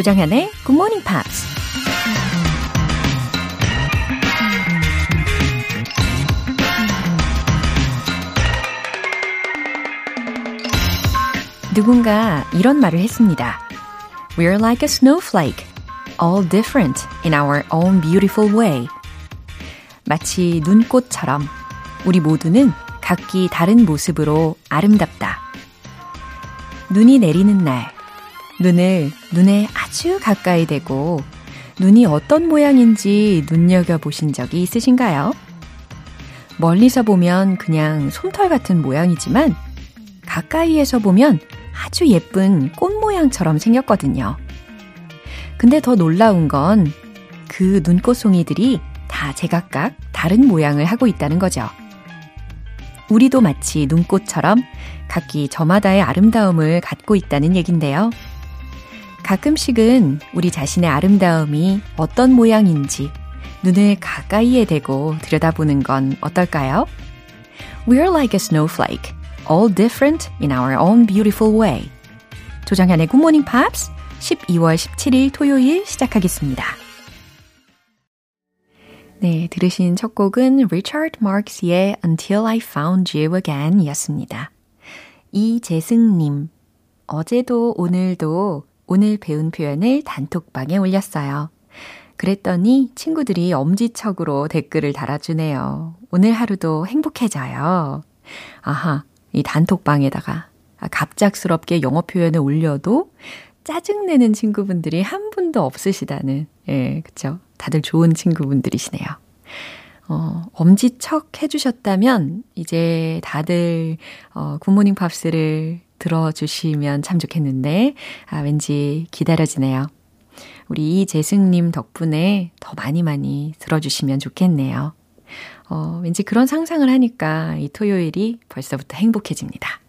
조정현의 Good Morning Pops. 누군가 이런 말을 했습니다. We're like a snowflake, all different in our own beautiful way. 마치 눈꽃처럼 우리 모두는 각기 다른 모습으로 아름답다. 눈이 내리는 날, 눈을 눈에 아주 가까이 대고 눈이 어떤 모양인지 눈여겨 보신 적이 있으신가요? 멀리서 보면 그냥 솜털 같은 모양이지만 가까이에서 보면 아주 예쁜 꽃 모양처럼 생겼거든요. 근데 더 놀라운 건 그 눈꽃송이들이 다 제각각 다른 모양을 하고 있다는 거죠. 우리도 마치 눈꽃처럼 각기 저마다의 아름다움을 갖고 있다는 얘긴데요. 가끔씩은 우리 자신의 아름다움이 어떤 모양인지 눈을 가까이에 대고 들여다보는 건 어떨까요? We're like a snowflake, all different in our own beautiful way. 조정현의 Good Morning Pops 12월 17일 토요일 시작하겠습니다. 네, 들으신 첫 곡은 Richard Marx의 Until I Found You Again 이었습니다. 이재승님, 어제도 오늘도 오늘 배운 표현을 단톡방에 올렸어요. 그랬더니 친구들이 엄지척으로 댓글을 달아주네요. 오늘 하루도 행복해져요. 아하, 이 단톡방에다가 갑작스럽게 영어 표현을 올려도 짜증내는 친구분들이 한 분도 없으시다는, 예, 그쵸. 다들 좋은 친구분들이시네요. 어, 엄지척 해주셨다면, 이제 다들, 어, 굿모닝 팝스를 들어주시면 참 좋겠는데, 아, 왠지 기다려지네요. 우리 이재승님 덕분에 더 많이 많이 들어주시면 좋겠네요. 어, 왠지 그런 상상을 하니까 이 토요일이 벌써부터 행복해집니다.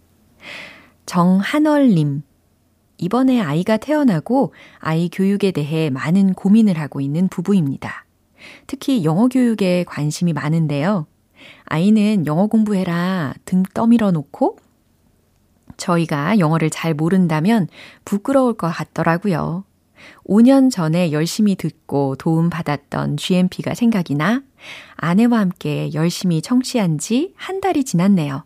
정한월님, 이번에 아이가 태어나고 아이 교육에 대해 많은 고민을 하고 있는 부부입니다. 특히 영어 교육에 관심이 많은데요. 아이는 영어 공부해라 등 떠밀어 놓고 저희가 영어를 잘 모른다면 부끄러울 것 같더라고요. 5년 전에 열심히 듣고 도움받았던 GMP가 생각이 나 아내와 함께 열심히 청취한 지 한 달이 지났네요.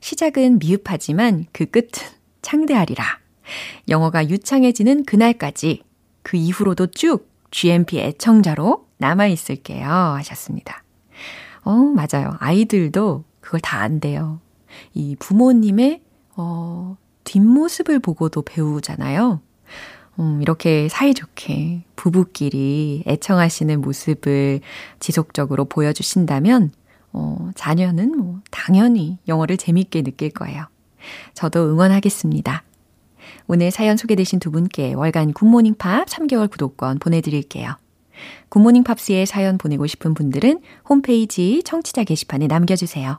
시작은 미흡하지만 그 끝은 창대하리라. 영어가 유창해지는 그날까지 그 이후로도 쭉 GMP 애청자로 남아 있을게요. 하셨습니다. 어, 맞아요. 아이들도 그걸 다 안돼요. 이 부모님의, 어, 뒷모습을 보고도 배우잖아요. 음, 이렇게 사이좋게 부부끼리 애청하시는 모습을 지속적으로 보여주신다면, 어, 자녀는 뭐, 당연히 영어를 재밌게 느낄 거예요. 저도 응원하겠습니다. 오늘 사연 소개되신 두 분께 월간 굿모닝 팝 3개월 구독권 보내드릴게요. 굿모닝 팝스에 사연 보내고 싶은 분들은 홈페이지 청취자 게시판에 남겨주세요.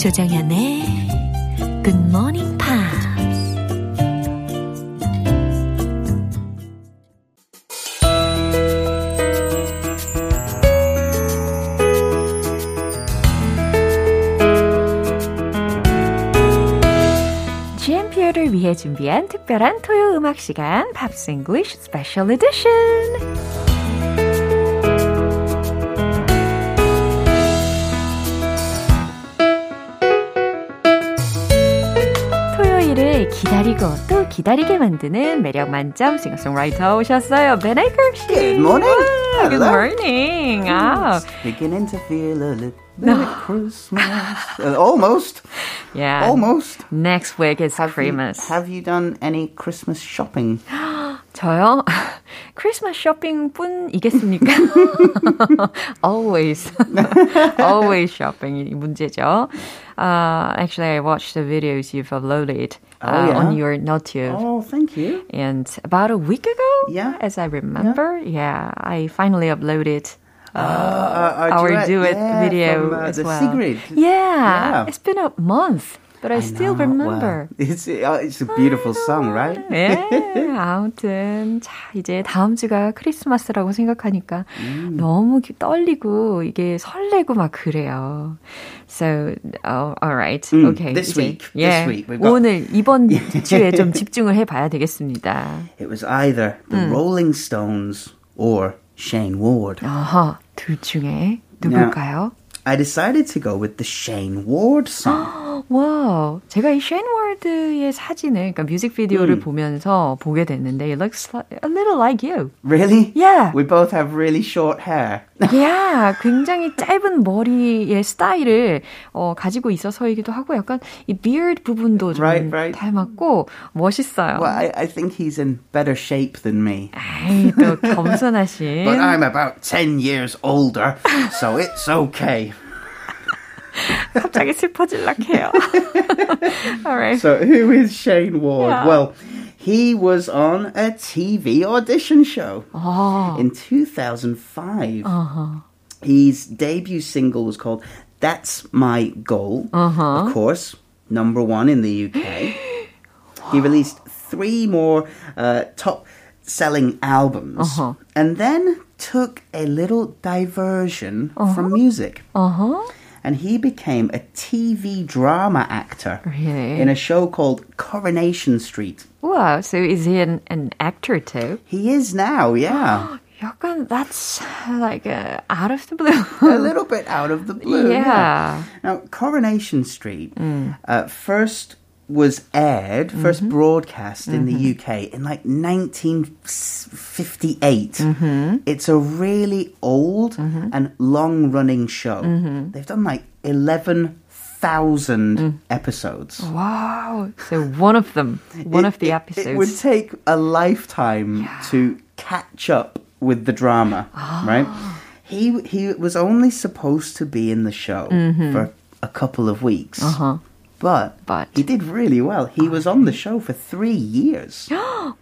조정현의 굿모닝 팝스 GMP를 위해 준비한 특별한 토요 음악 시간 팝스 잉글리쉬 스페셜 에디션 기다리고 또 기다리게 만드는 매력 만점 싱어송라이터 오셨어요. Ben Aker 씨. Good morning. Good morning. 아. Beginning to feel a little bit Christmas. Uh, almost. Yeah. Almost. Next week is Have Christmas. You, have you done any Christmas shopping? 저요? 크리스마스 쇼핑뿐이겠습니까? always, always shopping이 문제죠. Uh, actually, I watched the videos you've uploaded uh, Oh, yeah? on your NoTube. Oh, thank you. And about a week ago, Yeah. as I remember, yeah, I finally uploaded uh, Uh, our duet yeah, video from, uh, as the well. Sigrid. Yeah, Yeah. it's been a month, But I, still know, remember. Well, it's, uh, it's a beautiful song, right? 예, 아무튼 자 이제 다음 주가 크리스마스라고 생각하니까 음. 너무 기- 떨리고 이게 설레고 막 그래요. So, oh, alright, 음, okay. this 이제, week, 예, this week we've got- 오늘 이번 주에 좀 집중을 해봐야 되겠습니다. It was either the Hmm. Rolling Stones or Shane Ward. 아하, 둘 중에 누굴까요? I decided to go with the Shayne Ward song. wow. 제가 이 Shane Ward의 사진을 그러니까 뮤직비디오를 mm. 보면서 보게 됐는데 it looks like, a little like you. Really? Yeah. We both have really short hair. yeah. 굉장히 짧은 머리의 스타일을 어, 가지고 있어서이기도 하고 약간 이 beard 부분도 좀 right, right. 닮았고 멋있어요. Well, I, I think he's in better shape than me. 아이, 또 겸손하신. But I'm about 10 years older, so it's okay. 갑자기 슬퍼질락해요. All right. So who is Shayne Ward? Yeah. Well, he was on a TV audition show oh. in 2005. Uh-huh. His debut single was called That's My Goal, uh-huh. of course, number one in the UK. He released three more uh, top selling albums uh-huh. and then took a little diversion from uh-huh. music. Uh-huh and he became a TV drama actor really? in a show called Coronation Street. Wow, so is he an, an actor too? He is now, yeah. 약간 that's like uh, out of the blue. a little bit out of the blue. Yeah. yeah. Now, Coronation Street mm. uh, first was aired, mm-hmm. first broadcast in the mm-hmm. UK in like 1958. Mm-hmm. It's a really old and long running show. They've done like 11,000 mm. episodes. wow. So one of them, one It- of the episodes. It would take a lifetime to catch up with the drama, right? Ah. He he was only supposed to be in the show for a couple of weeks, uh-huh. But But- he did really well. He was on the show for three years.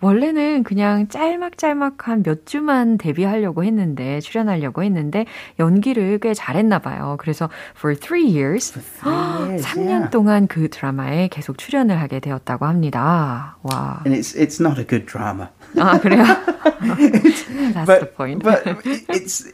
원래는 그냥 짤막짤막한 몇 주만 데뷔하려고 했는데 출연하려고 했는데 연기를 꽤 잘했나 봐요. 그래서 for three years, years, 3년 yeah. 동안 그 드라마에 계속 출연을 하게 되었다고 합니다. 와. And it's it's not a good drama, 아, 그래요? That's but the point. but it's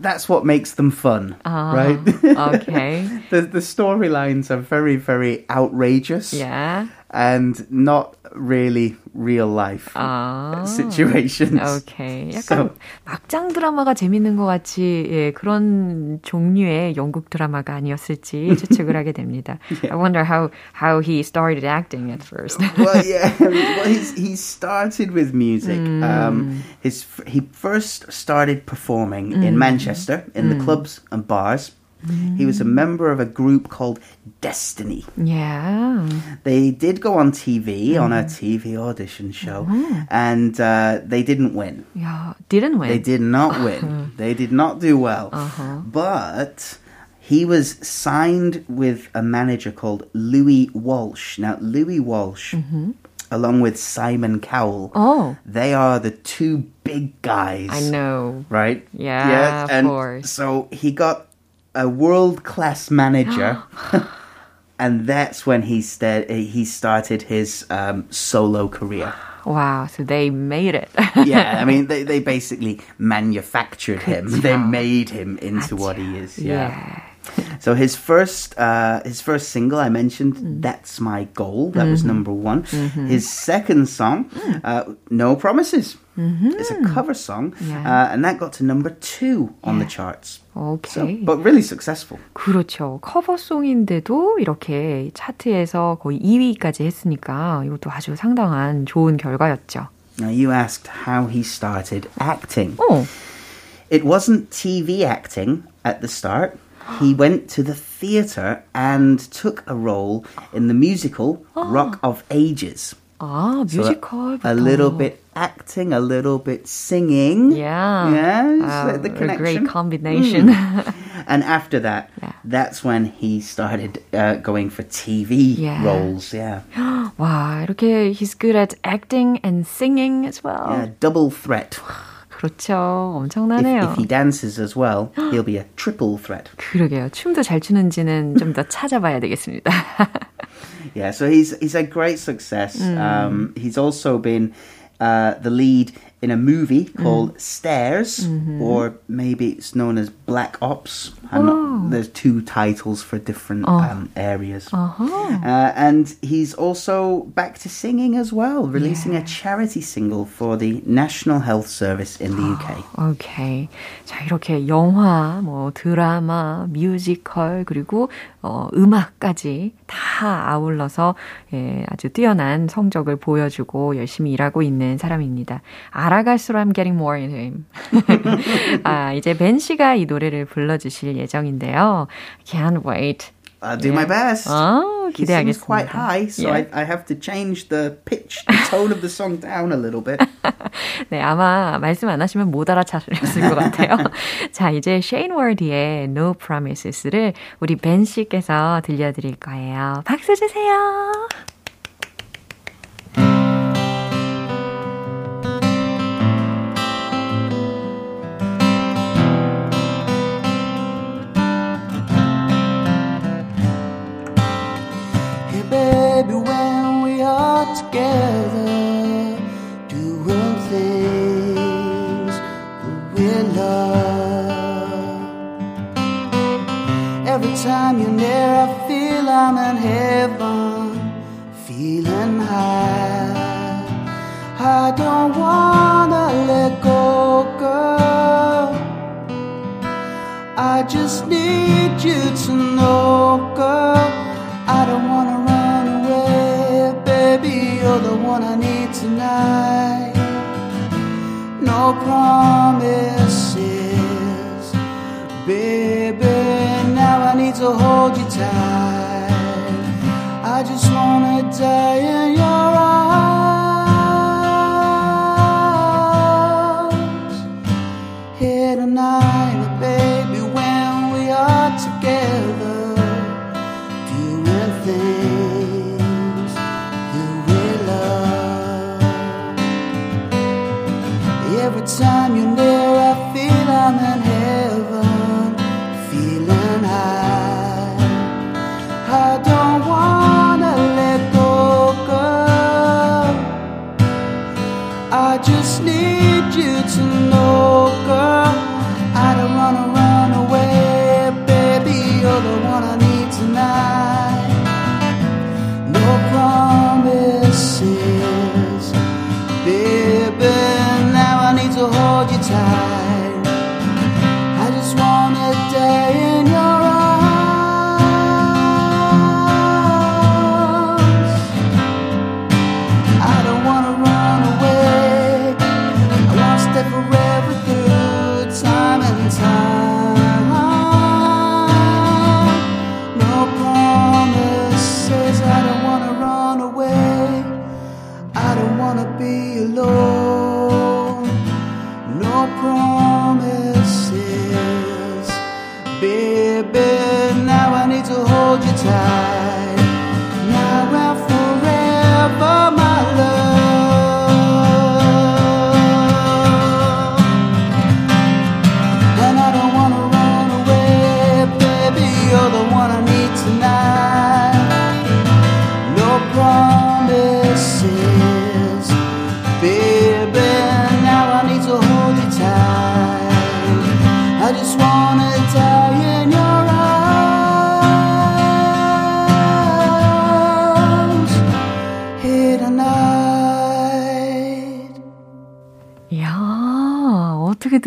that's what makes them fun, ah, right? okay. the the storylines are very very outrageous. Yeah and not really real life 아. situations. 오케이. 약간 막장 드라마가 재밌는 것 같이 예, 그런 종류의 영국 드라마가 아니었을지 추측을 하게 됩니다. I wonder how how he started acting at first. well, yeah. Well, he's, he started with music. Um, his f- he first started performing in Manchester in the clubs and bars. He was a member of a group called Destiny. yeah. They did go on TV mm-hmm. on a TV audition show, oh, and uh, they didn't win. 야, didn't win. They did not uh-huh. win. they did not do well. Uh-huh. But he was signed with a manager called Louis Walsh. Now, Louis Walsh, mm-hmm. along with Simon Cowell, Oh. they are the two big guys. I know. Right? Yeah, of and course. So he got a world class manager. And that's when he, sta- he started his um, solo career. Wow, so they made it. yeah, I mean, they, they basically manufactured him. They made him into what he is. Yeah. yeah. So his first uh, his first single I mentioned, "That's My Goal," that was number one. His second song, uh, "No Promises," is a cover song, Yeah. uh, and that got to number two on the charts. So, Okay. but really successful. 그렇죠. 커버송인데도 이렇게 차트에서 거의 2위까지 했으니까 이것도 아주 상당한 좋은 결과였죠. Now you asked how he started acting. 어, It wasn't TV acting at the start. He went to the theatre and took a role in the musical Rock of Ages. 아, 뮤지컬. So a, a little bit acting, a little bit singing. Yeah. Yeah. Uh, the connection. A great combination. Mm. and after that, yeah. that's when he started uh, going for TV yeah. roles. Yeah. wow, 이렇게 he's good at acting and singing as well. Yeah, double threat. 그렇죠. 엄청나네요. If, if he dances as well, he'll be a triple threat. 그러게요. 춤도 잘 추는지는 좀 더 찾아봐야 되겠습니다. yeah, so he's he's had great success. Mm. Um, he's also been uh, the lead in a movie called mm. Stairs, mm-hmm. or maybe it's known as Black Ops. Not, there's two titles for different oh. um, areas. Uh-huh. Uh, and he's also back to singing as well, releasing yeah. a charity single for the National Health Service in the UK. okay. 자, 이렇게 영화, 뭐 드라마, 뮤지컬, 그리고 어, 음악까지 다 아울러서 예, 아주 뛰어난 성적을 보여주고 열심히 일하고 있는 사람입니다. 알아갈수록 I'm getting more into him. 아, 이제 벤 씨가 이 노래를 불러주실 예정인데요. Can't wait. I'll do my best. 어, 기대하겠습니다. He sings quite high, so yeah. I, I have to change the pitch, the tone of the song down a little bit. 네, 아마 말씀 안 하시면 못 알아차셨을 것 같아요. 자, 이제 Shane Ward의 No Promises를 우리 벤 씨께서 들려드릴 거예요. 박수 주세요. Need you to know, girl. I don't wanna run away, baby. you're the one I need tonight. No promises, baby. Now I need to hold you tight. I just wanna die be alone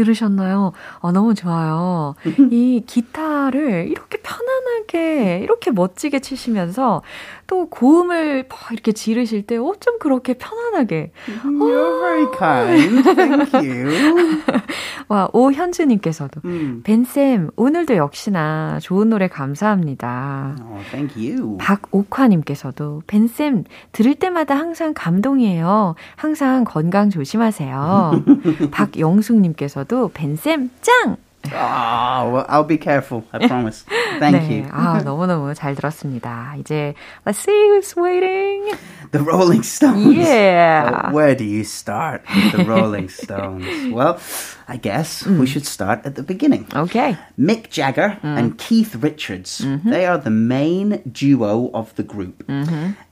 들으셨나요? 어, 너무 좋아요. 이 기타를 이렇게 편안하게, 이렇게 멋지게 치시면서 또 고음을 막 이렇게 지르실 때 어쩜 그렇게 편안하게. You're very kind. Thank you. 와, 오현주님께서도. 음. 벤쌤, 오늘도 역시나 좋은 노래 감사합니다. Oh, thank you. 박옥화님께서도 벤쌤 들을 때마다 항상 감동이에요. 항상 건강 조심하세요. 박영숙님께서도 벤쌤 짱! Oh, well, I'll be careful. I promise. Thank 네, you. 아, 너무너무 잘 들었습니다. 이제 let's see who's waiting. The Rolling Stones. Yeah. Uh, where do you start with the Rolling Stones? well, I guess we should start at the beginning. Okay. Mick Jagger and Keith Richards. They are the main duo of the group.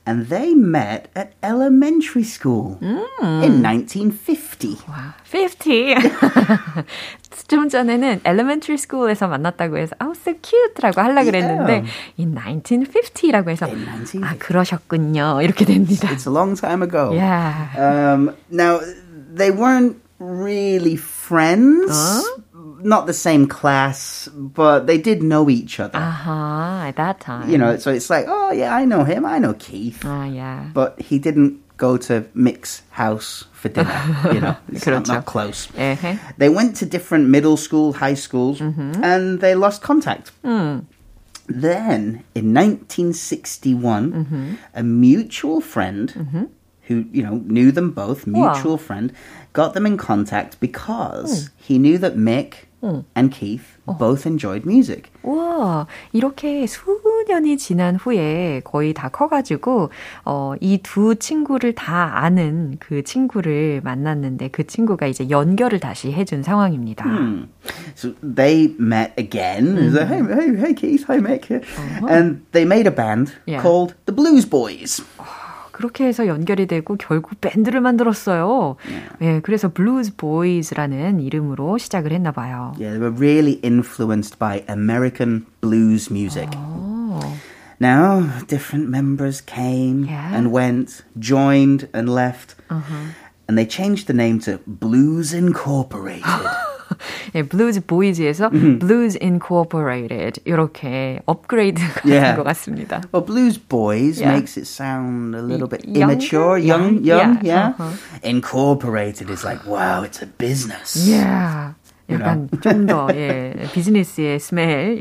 And they met at elementary school in 1950. 와, 50. 좀 전에는 elementary school에서 만났다고 해서 oh so cute라고 하려고 그랬는데 in 1950라고 해서 In 1950. 아 그러셨군요. 이렇게 됩니다. It's a long time ago. Yeah. Um, now, they weren't really friends. not the same class, but they did know each other. Uh-huh, at that time. You know, so it's like, oh, yeah, I know him. I know Keith. Oh, uh, yeah. But he didn't go to Mick's house for dinner. you know, it's not, not close. Uh-huh. They went to different middle school, high schools, mm-hmm. and they lost contact. Mm. Then, in 1961, mm-hmm. a mutual friend mm-hmm. who, you know, knew them both, mutual wow. friend, got them in contact because mm. he knew that Mick and Keith both enjoyed music. 우와, 이렇게 수년이 지난 후에 거의 다 커가지고, 어, 이 두 친구를 다 아는 그 친구를 만났는데 그 친구가 이제 연결을 다시 해준 상황입니다. So they met again. It's like, hey, hey, hey, Keith, hi, Mick. And they made a band Yeah. called the Blues Boys. 그렇게 해서 연결이 되고 결국 밴드를 만들었어요. 예, 그래서 블루즈 보이즈라는 이름으로 시작을 했나 봐요. Yeah, they were really influenced by American blues music. 오. Now, different members came Yeah. and went, joined and left. And they changed the name to Blues Incorporated. 예, 블루즈 보이즈에서 블루즈 인코퍼레이티드 이렇게 업그레이드가 Yeah. 된 것 같습니다. well, Blues Boys Yeah. makes it sound a little bit Younger? immature, young, Young, young, yeah, yeah. uh-huh. Incorporated is like, wow, it's a business. Yeah. 약간 좀 더 예, 비즈니스의 스멜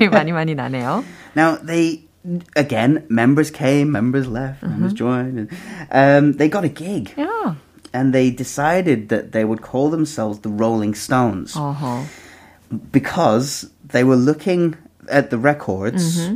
예, 많이 많이 나네요. Now they again members came, members left, members joined, and um, they got a gig, 야. and they decided that they would call themselves the Rolling Stones 어허. because they were looking at the records. Mm-hmm.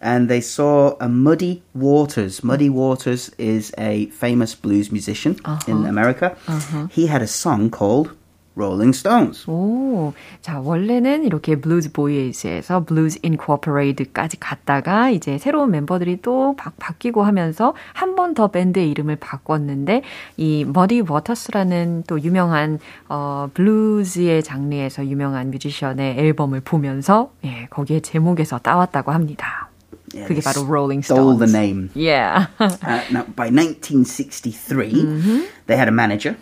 And they saw a Muddy Waters. Muddy Waters is a famous blues musician in uh-huh. America. Uh-huh. He had a song called Rolling Stones. 오, 자, 원래는 이렇게 블루즈 보이즈에서 블루즈 인코퍼레이드까지 갔다가 이제 새로운 멤버들이 또 바, 바뀌고 하면서 한 번 더 밴드의 이름을 바꿨는데 이 머디 워터스라는 또 유명한 어 블루즈의 장르에서 유명한 뮤지션의 앨범을 보면서 예, 거기에 제목에서 따왔다고 합니다. Yeah, 그게 바로 Rolling stole the Stones. name. Yeah. Uh, now, by 1963, they had a manager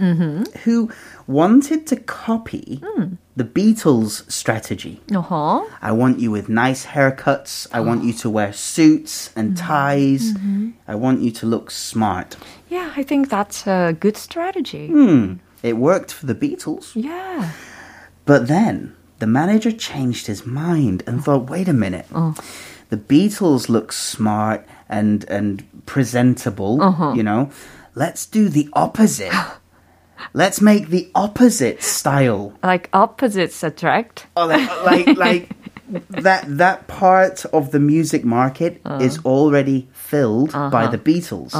who wanted to copy hmm. the Beatles' strategy. 어허. I want you with nice haircuts. I want you to wear suits and hmm. ties. Mm-hmm. I want you to look smart. Yeah, I think that's a good strategy. Hmm. It worked for the Beatles. Yeah. But then the manager changed his mind and oh. thought, wait a minute. Oh. The Beatles look smart and and presentable, uh-huh. you know. Let's do the opposite. Let's make the opposite style. Like opposites attract. Oh, like like, like that that part of the music market is already filled by the Beatles.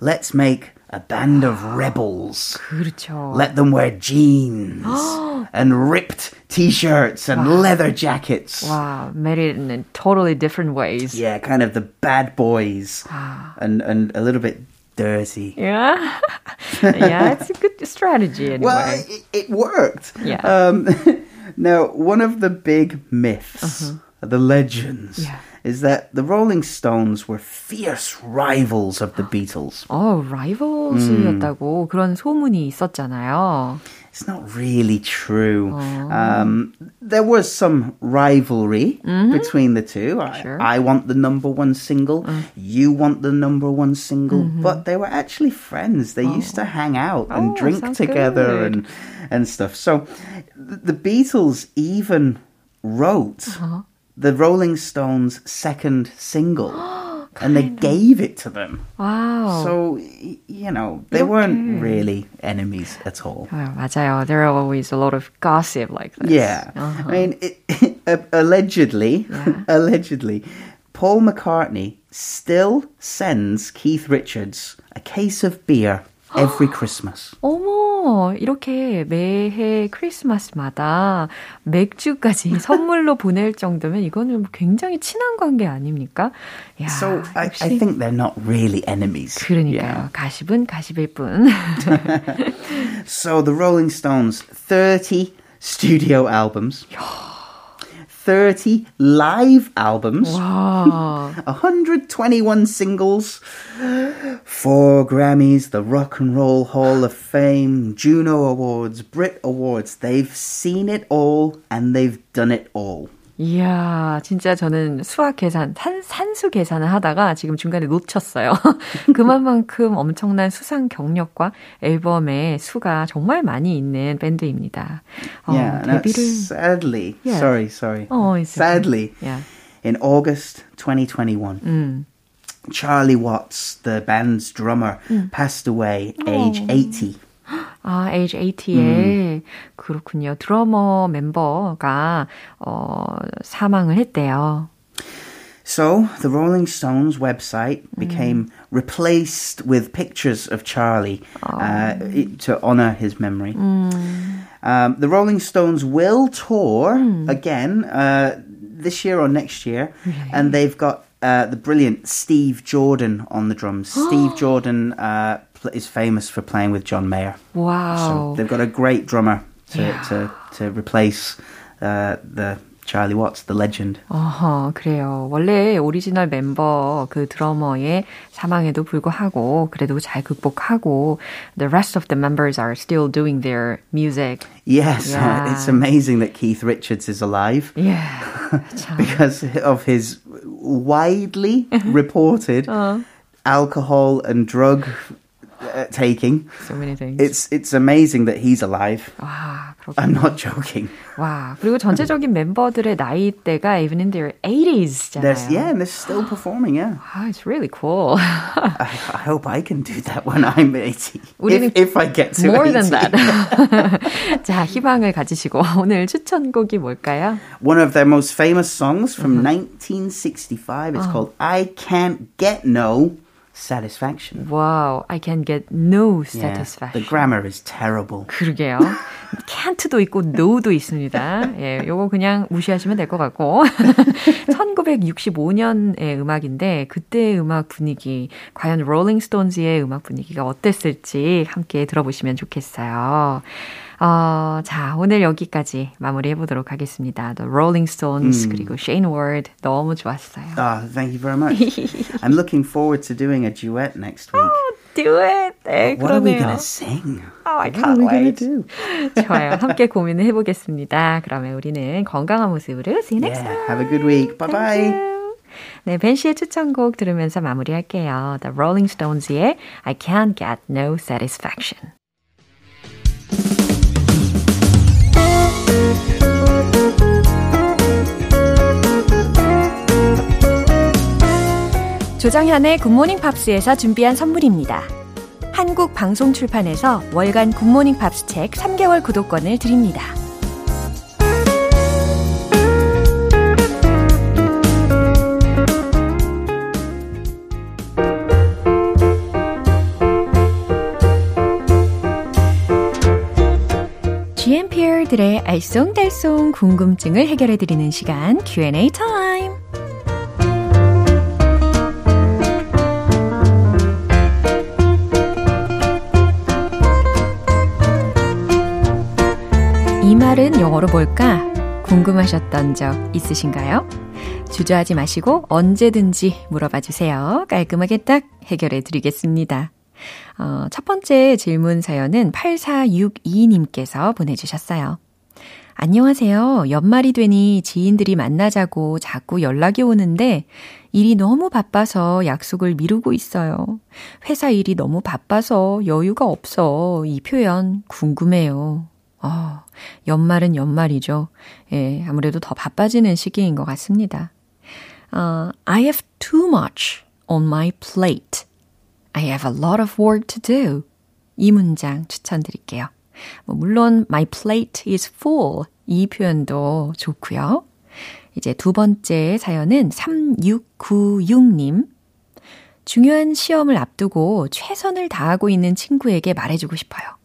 Let's make a band of rebels. 그렇죠. Let them wear jeans and ripped t-shirts and leather jackets. Wow, made it in totally different ways. Yeah, kind of the bad boys and and a little bit dirty. Yeah. yeah, it's a good strategy anyway. Well, it, it worked. Yeah. Um, now, one of the big myths the legends Yeah. is that the Rolling Stones were fierce rivals of the Beatles. 어, 라이벌스였다고 그런 소문이 있었잖아요. It's not really true. Oh. Um, there was some rivalry mm-hmm. between the two. I, Sure. I want the number one single, mm. you want the number one single, mm-hmm. but they were actually friends. They used to oh. hang out and Oh, drink together good. and and stuff. So the Beatles even wrote uh-huh. the Rolling Stones' second single. And they gave it to them. 와우. So, y- you know, they Okay. weren't really enemies at all. 아, 맞아요. There are always a lot of gossip like this. Yeah. Uh-huh. I mean, it, allegedly, allegedly, Paul McCartney still sends Keith Richards a case of beer every Christmas. 어머, 이렇게 매해 크리스마스마다 맥주까지 선물로 보낼 정도면 이거는 굉장히 친한 관계 아닙니까? 야, So I, I think they're not really enemies. 그러니까요. 가십은 가십일 뿐. So the Rolling Stones, 30 studio albums, 30 live albums. 와, 121 singles, four Grammys, the Rock and Roll Hall of Fame, Juno Awards, Brit Awards. They've seen it all and they've done it all. 이야, 진짜 저는 수학 계산, 산, 산수 계산을 하다가 지금 중간에 놓쳤어요. 그만큼 엄청난 수상 경력과 앨범의 수가 정말 많이 있는 밴드입니다. 어, yeah, 데뷔를, sadly, Yeah. sorry, sorry. 어, okay. sadly, Yeah. in August 2021, 음. Charlie Watts, the band's drummer, passed away age 80. 아, age 80에 그렇군요. 드러머 멤버가 어, 사망을 했대요. So the Rolling Stones website became replaced with pictures of Charlie uh, i- to honor his memory. Um, the Rolling Stones will tour again uh, this year or next year, and they've got uh, the brilliant Steve Jordan on the drums. Steve Jordan uh, pl- is famous for playing with John Mayer. So 와우. they've got a great drummer to Yeah. to, to replace uh, the Charlie Watts, the legend. 어허, 그래요. 원래 오리지널 멤버 그 드러머의 사망에도 불구하고 그래도 잘 극복하고 the rest of the members are still doing their music. Yes, Yeah. it's amazing that Keith Richards is alive Yeah. 참. because of his widely reported alcohol and drug uh, taking. So many things. It's it's amazing that he's alive. 와, I'm 그렇군요. not joking. 와, 그리고 전체적인 멤버들의 나이대가 even in their 80s잖아요. There's yeah, and they're still performing. Yeah, 아, it's really cool. I, I hope I can do that when I'm 80. 우리는 If, if I get to More 80. than that. 자, 희망을 가지시고 오늘 추천곡이 뭘까요? One of their most famous songs from 1965. It's called "I Can't Get No Satisfaction." Wow, I can get no Yeah, satisfaction. the grammar is terrible. 그러게요. can't도 있고 no도 있습니다. 예, 요거 그냥 무시하시면 될 것 같고. 1965년의 음악인데 그때의 음악 분위기, 과연 롤링 스톤즈의 음악 분위기가 어땠을지 함께 들어보시면 좋겠어요. 어, 자, 오늘 여기까지 마무리해 보도록 하겠습니다. The Rolling Stones 그리고 Shane Ward 너무 좋았어요. Ah, thank you very much. I'm looking forward to doing a duet next week. Do it. 네, what are we 그러네요. going to sing? Oh, I What are can't we wait. do? 좋아요. 함께 고민을 해보겠습니다. 그러면 우리는 건강한 모습으로 see you next Yeah, time. have a good week. Bye bye. Thank you. 네, 벤 씨의 추천곡 들으면서 마무리할게요. The Rolling Stones의 I Can't Get No Satisfaction. 조정현의 굿모닝 팝스에서 준비한 선물입니다. 한국 방송 출판에서 월간 굿모닝 팝스 책 3개월 구독권을 드립니다. GMPR들의 알쏭달쏭 궁금증을 해결해드리는 시간 Q&A 타임. 말은 영어로 뭘까? 궁금하셨던 적 있으신가요? 주저하지 마시고 언제든지 물어봐 주세요. 깔끔하게 딱 해결해 드리겠습니다. 어, 첫 번째 질문 사연은 8462님께서 보내주셨어요. 안녕하세요. 연말이 되니 지인들이 만나자고 자꾸 연락이 오는데 일이 너무 바빠서 약속을 미루고 있어요. 회사 일이 너무 바빠서 여유가 없어. 이 표현 궁금해요. 어, 연말은 연말이죠. 예, 아무래도 더 바빠지는 시기인 것 같습니다. 어, I have too much on my plate. I have a lot of work to do. 이 문장 추천드릴게요. 뭐 물론 my plate is full 이 표현도 좋고요. 이제 두 번째 사연은 3696님. 중요한 시험을 앞두고 최선을 다하고 있는 친구에게 말해주고 싶어요.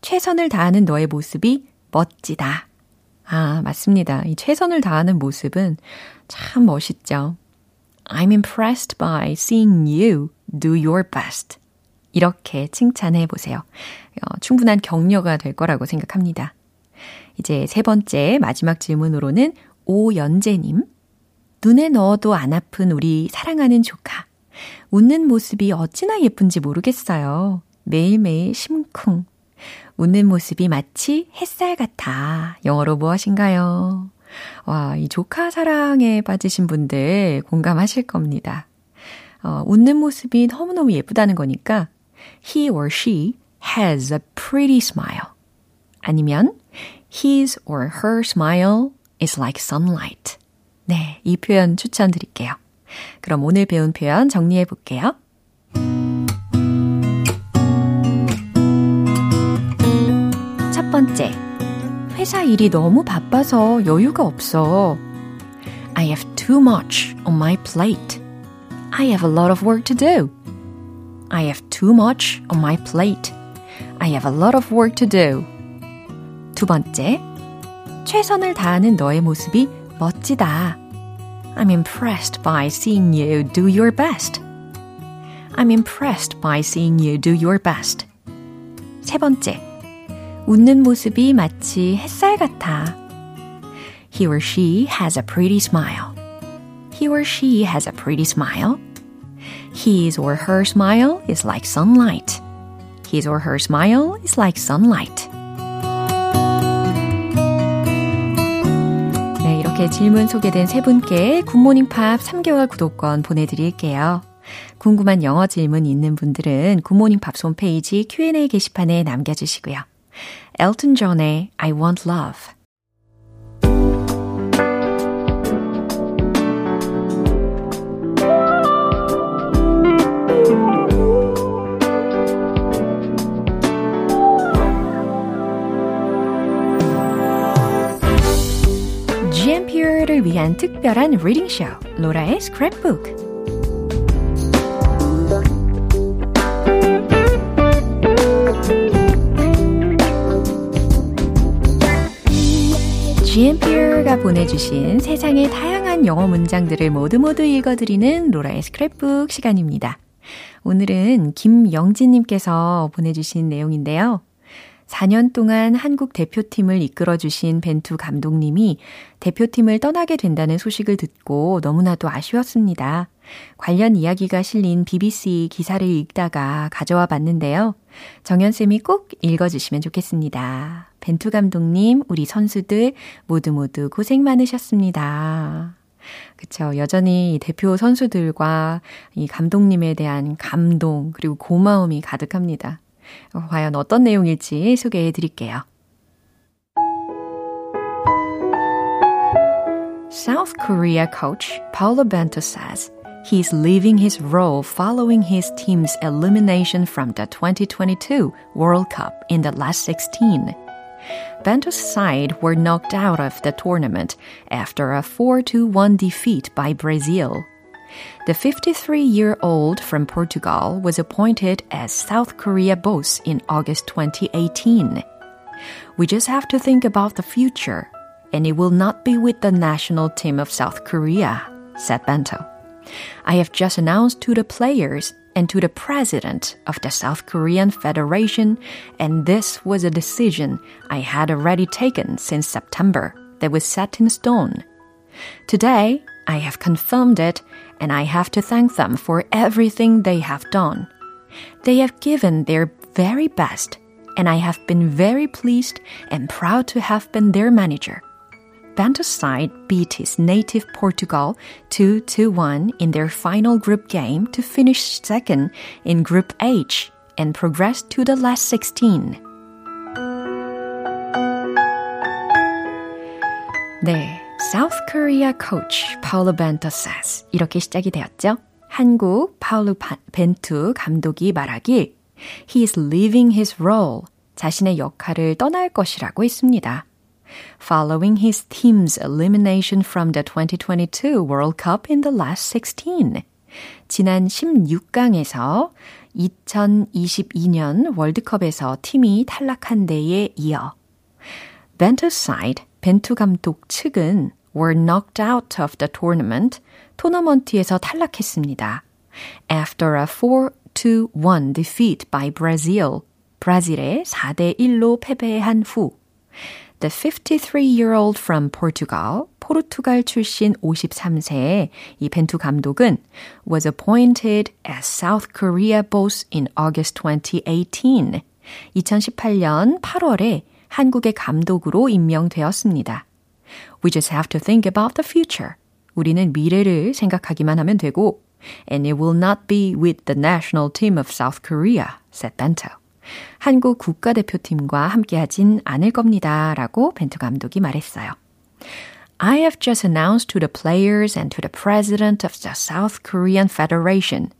최선을 다하는 너의 모습이 멋지다. 아, 맞습니다. 이 최선을 다하는 모습은 참 멋있죠. I'm impressed by seeing you do your best. 이렇게 칭찬해 보세요. 어, 충분한 격려가 될 거라고 생각합니다. 이제 세 번째 마지막 질문으로는 오연재님. 눈에 넣어도 안 아픈 우리 사랑하는 조카. 웃는 모습이 어찌나 예쁜지 모르겠어요. 매일매일 심쿵. 웃는 모습이 마치 햇살 같아. 영어로 무엇인가요? 와, 이 조카 사랑에 빠지신 분들 공감하실 겁니다. 어, 웃는 모습이 너무너무 예쁘다는 거니까 he or she has a pretty smile. 아니면 his or her smile is like sunlight. 네, 이 표현 추천드릴게요. 그럼 오늘 배운 표현 정리해 볼게요. 번째, 회사 일이 너무 바빠서 여유가 없어. I have too much on my plate. I have a lot of work to do. I have too much on my plate. I have a lot of work to do. 두 번째, 최선을 다하는 너의 모습이 멋지다. I'm impressed by seeing you do your best. I'm impressed by seeing you do your best. 세 번째, 웃는 모습이 마치 햇살 같아. He or she has a pretty smile. He or she has a pretty smile. His or her smile is like sunlight. His or her smile is like sunlight. 네, 이렇게 질문 소개된 세 분께 굿모닝 팝 3개월 구독권 보내드릴게요. 궁금한 영어 질문 있는 분들은 굿모닝 팝 홈페이지 Q&A 게시판에 남겨주시고요. 엘튼 존의 I Want Love GMP를 위한 특별한 리딩쇼 로라의 스크랩북 보내주신 세상의 다양한 영어 문장들을 모두 모두 읽어드리는 로라의 스크랩북 시간입니다. 오늘은 김영진님께서 보내주신 내용인데요. 4년 동안 한국 대표팀을 이끌어주신 벤투 감독님이 대표팀을 떠나게 된다는 소식을 듣고 너무나도 아쉬웠습니다. 관련 이야기가 실린 BBC 기사를 읽다가 가져와 봤는데요. 정연쌤이 꼭 읽어주시면 좋겠습니다. 벤투 감독님, 우리 선수들 모두 모두 고생 많으셨습니다. 그쵸. 여전히 대표 선수들과 이 감독님에 대한 감동, 그리고 고마움이 가득합니다. 과연 어떤 내용일지 소개해 드릴게요. South Korea coach Paulo Bento says he's leaving his role following his team's elimination from the 2022 World Cup in the last 16. Bento's side were knocked out of the tournament after a 4-1 defeat by Brazil. The 53-year-old from Portugal was appointed as South Korea boss in August 2018. We just have to think about the future, and it will not be with the national team of South Korea, said Bento. I have just announced to the players and to the president of the South Korean Federation, and this was a decision I had already taken since September that was set in stone. Today, I have confirmed it, and I have to thank them for everything they have done. They have given their very best, and I have been very pleased and proud to have been their manager. Bento's side beat his native Portugal 2-1 in their final group game to finish second in Group H and progress to the last 16. 네, South Korea coach Paulo 벤터 says 이렇게 시작이 되었죠. 한국 파울루 벤투 감독이 말하길 He is leaving his role. 자신의 역할을 떠날 것이라고 했습니다 Following his team's elimination from the 2022 World Cup in the last 16. 지난 16강에서 2022년 월드컵에서 팀이 탈락한 데에 이어 Bento's side, 벤투 감독 측은 were knocked out of the tournament, 토너먼트에서 탈락했습니다. After a 4-1 defeat by Brazil, 브라질에 4대 1로 패배한 후 The 53-year-old from Portugal, 포르투갈 출신 53세의 이 벤투 감독은 was appointed as South Korea boss in August 2018. 2018년 8월에 한국의 감독으로 임명되었습니다. We just have to think about the future. 우리는 미래를 생각하기만 하면 되고 and it will not be with the national team of South Korea, said Bento. 한국 국가대표팀과 함께하진 않을 겁니다. 라고 벤투 감독이 말했어요. I have just announced to the players and to the president of the South Korean Federation.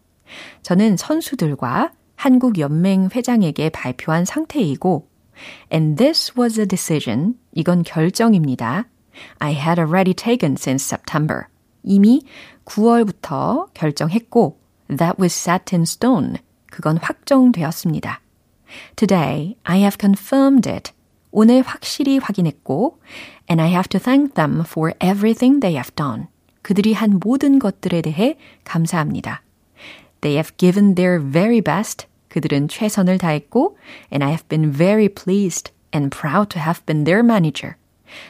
저는 선수들과 한국 연맹 회장에게 발표한 상태이고, and this was a decision. 이건 결정입니다. I had already taken since September. 이미 9월부터 결정했고, that was set in stone. 그건 확정되었습니다. Today, I have confirmed it. 오늘 확실히 확인했고, and I have to thank them for everything they have done. 그들이 한 모든 것들에 대해 감사합니다. They have given their very best. 그들은 최선을 다했고, and I have been very pleased and proud to have been their manager.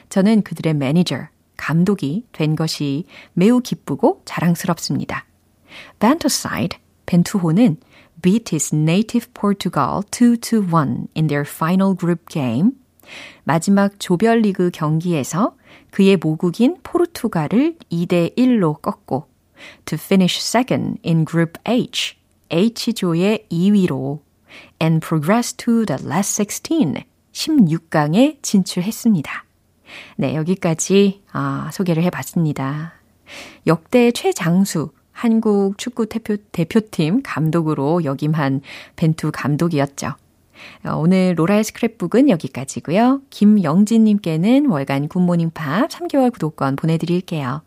저는 그들의 매니저, 감독이 된 것이 매우 기쁘고 자랑스럽습니다. Bento's side, 벤투호는 beat his native Portugal 2-1 in their final group game. 마지막 조별리그 경기에서 그의 모국인 포르투갈을 2대 1로 꺾고 to finish second in group H, H조의 2위로 and progress to the last 16, 16강에 진출했습니다. 네, 여기까지 아, 소개를 해 봤습니다. 역대 최장수 한국 축구 대표, 대표팀 감독으로 역임한 벤투 감독이었죠. 오늘 로라의 스크랩북은 여기까지고요. 김영진님께는 월간 굿모닝 팝 3개월 구독권 보내드릴게요.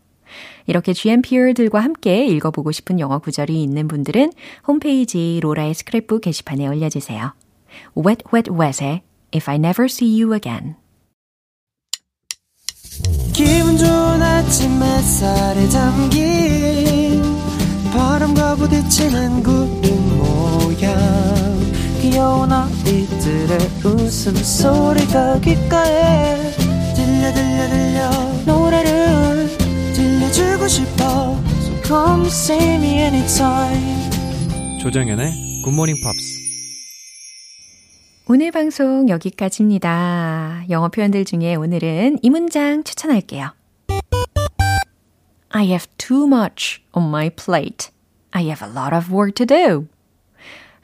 이렇게 GMPR들과 함께 읽어보고 싶은 영어 구절이 있는 분들은 홈페이지 로라의 스크랩북 게시판에 올려주세요. Wet Wet Wet의 If I Never See You Again 기분 좋은 아침 햇살에 담긴 바람과 부딪히는 구름 모양. 귀여운 아이들의 웃음소리가 귓가에 들려 들려 들려. 노래를 들려주고 싶어. So come see me anytime. 조정연의 굿모닝 팝스 오늘 방송 여기까지입니다. 영어 표현들 중에 오늘은 이 문장 추천할게요. I have too much on my plate. I have a lot of work to do.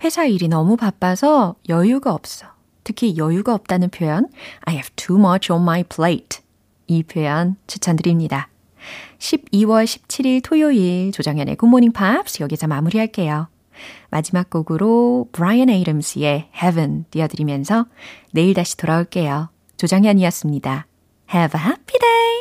회사 일이 너무 바빠서 여유가 없어. 특히 여유가 없다는 표현, I have too much on my plate. 이 표현 추천드립니다. 12월 17일 토요일 조정현의 굿모닝 팝스 여기서 마무리할게요. 마지막 곡으로 브라이언 에이름스의 Heaven 띄워드리면서 내일 다시 돌아올게요. 조정현이었습니다. Have a happy day!